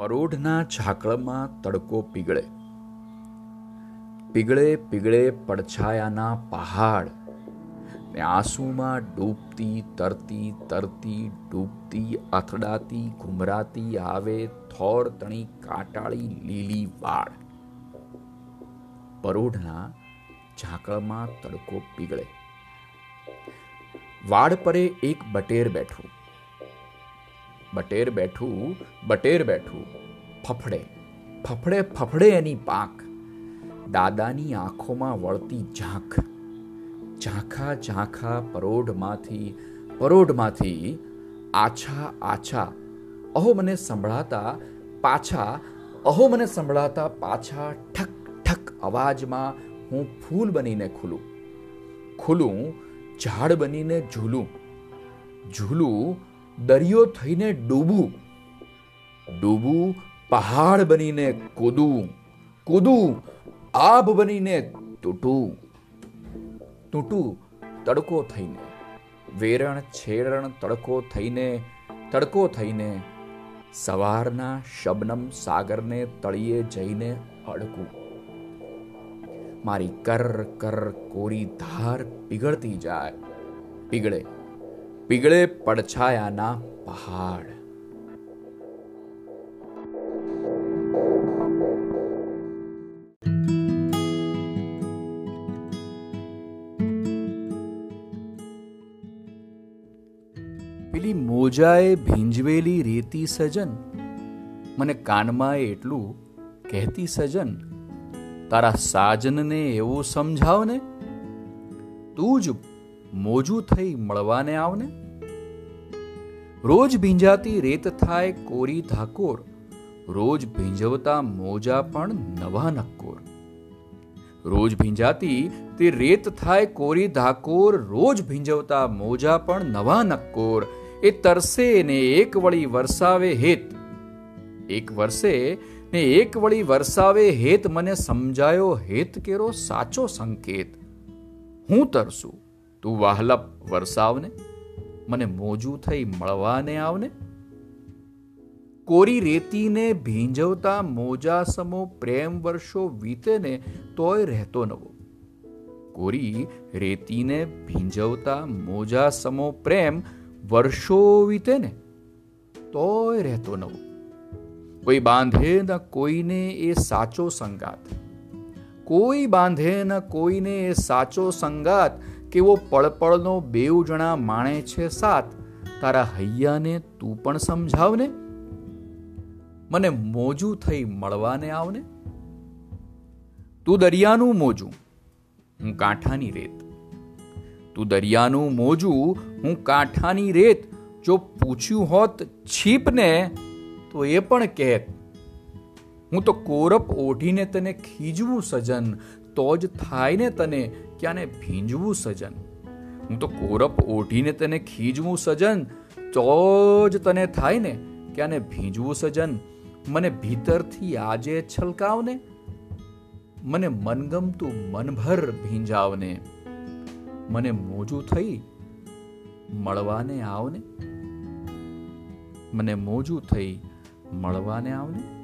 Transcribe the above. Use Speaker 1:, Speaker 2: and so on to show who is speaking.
Speaker 1: પરોઢના ઝાકળમાં તડકો પીગળે. પીગળે પીગળે પડછાયાના પહાડ. ને આંસુમાં ડૂબતી, તરતી તરતી, ડૂબતી, અથડાતી, ઘુમરાતી આવે થોર તણી કાટાળી લીલી વાળ. પરોઢના ઝાકળમાં તડકો પીગળે. વાડ પરે એક બટેર બેઠું. બટેર બેઠું બટેર બેઠું. ફફડે ફફડે ફફડે એની પાંખ. દાદાની આંખોમાં વળતી ઝાંખ. ઝાંખા ઝાંખા પરોઢમાંથી પરોઢમાંથી આછા આછા. અહો મને સંભળાતા પાછા, અહો મને સંભળાતા પાછા ઠક ઠક અવાજમાં હું ફૂલ બનીને ખુલું. ખુલું, ઝાડ બનીને ઝૂલું. ઝૂલું, દરિયો થઈને ડૂબું. ડૂબું પહાડ બનીને કૂદું કૂદું આભ બનીને તૂટું. તૂટું તડકો થઈને, વેરણ છેરણ તડકો થઈને તડકો થઈને સવારના શબનમ સાગરને તળિયે જઈને અડકું મારી કર કર કોરી ધાર પીગળતી જાય. પીગળે પીગળે પડછાયાના પહાડ. પેલી મોજાએ ભીંજવેલી રેતી સજન, મને કાનમાં એટલું કહેતી સજન, તારા સાજનને એવું સમજાવ ને તું જ મોજું થઈ મળવાને આવને? રોજ ભીંજાતી રેત થાય કોરી ધાકોર રોજ ભીંજવતા મોજા પણ નવા નક્કોર. રોજ ભીંજાતી તે રેત થાય કોરી ધાકોર, રોજ ભીંજવતા મોજા પણ નવા નક્કોર. એ તરસે ને એક વળી વરસાવે હેત. એક વર્ષે ને એક વળી વરસાવે હેત મને સમજાયો હેત કેરો સાચો સંકેત. હું તરસું? તું વાહલપ વરસાવને? મને મોજું થઈ મળવાને આવને? કોરી રેતીને ભીંજવતા મોજા સમો પ્રેમ વર્ષો વીતે ને તોય રહેતો નવો. કોરી રેતીને ભીંજવતા મોજા સમો પ્રેમ વર્ષો વીતે ને તોય રહેતો નવો. કોઈ બાંધે ન કોઈને એ સાચો સંગાત. કોઈ બાંધે ન કોઈને એ સાચો સંગાત. કેવો પળપળનો બેઉ જણા માણે છે સાત. તારા હૈયાને તું પણ સમજાવને. મને મોજું થઈ મળવાને આવને? તું દરિયાનું મોજું, હું કાંઠાની રેત. તું દરિયાનું મોજું, હું કાંઠાની રેત. જો પૂછ્યું હોત છીપને, તો એ પણ કહેત, હું તો કોરપ ઓઢીને તને ખીજવું સજન, તો જ થાય ને તને ક્યાંને ભીંજવું સજન. હું તો કોરપ ઓઢીને તને ખીજવું સજન, તો જ તને થાય ને ક્યાંને ભીંજવું સજન. મને ભીતરથી આજે છલકાવને, મને મનગમતું મનભર ભીંજાવને, મને મોજું થઈ મળવાને આવને, મને મોજું થઈ મળવાને આવને.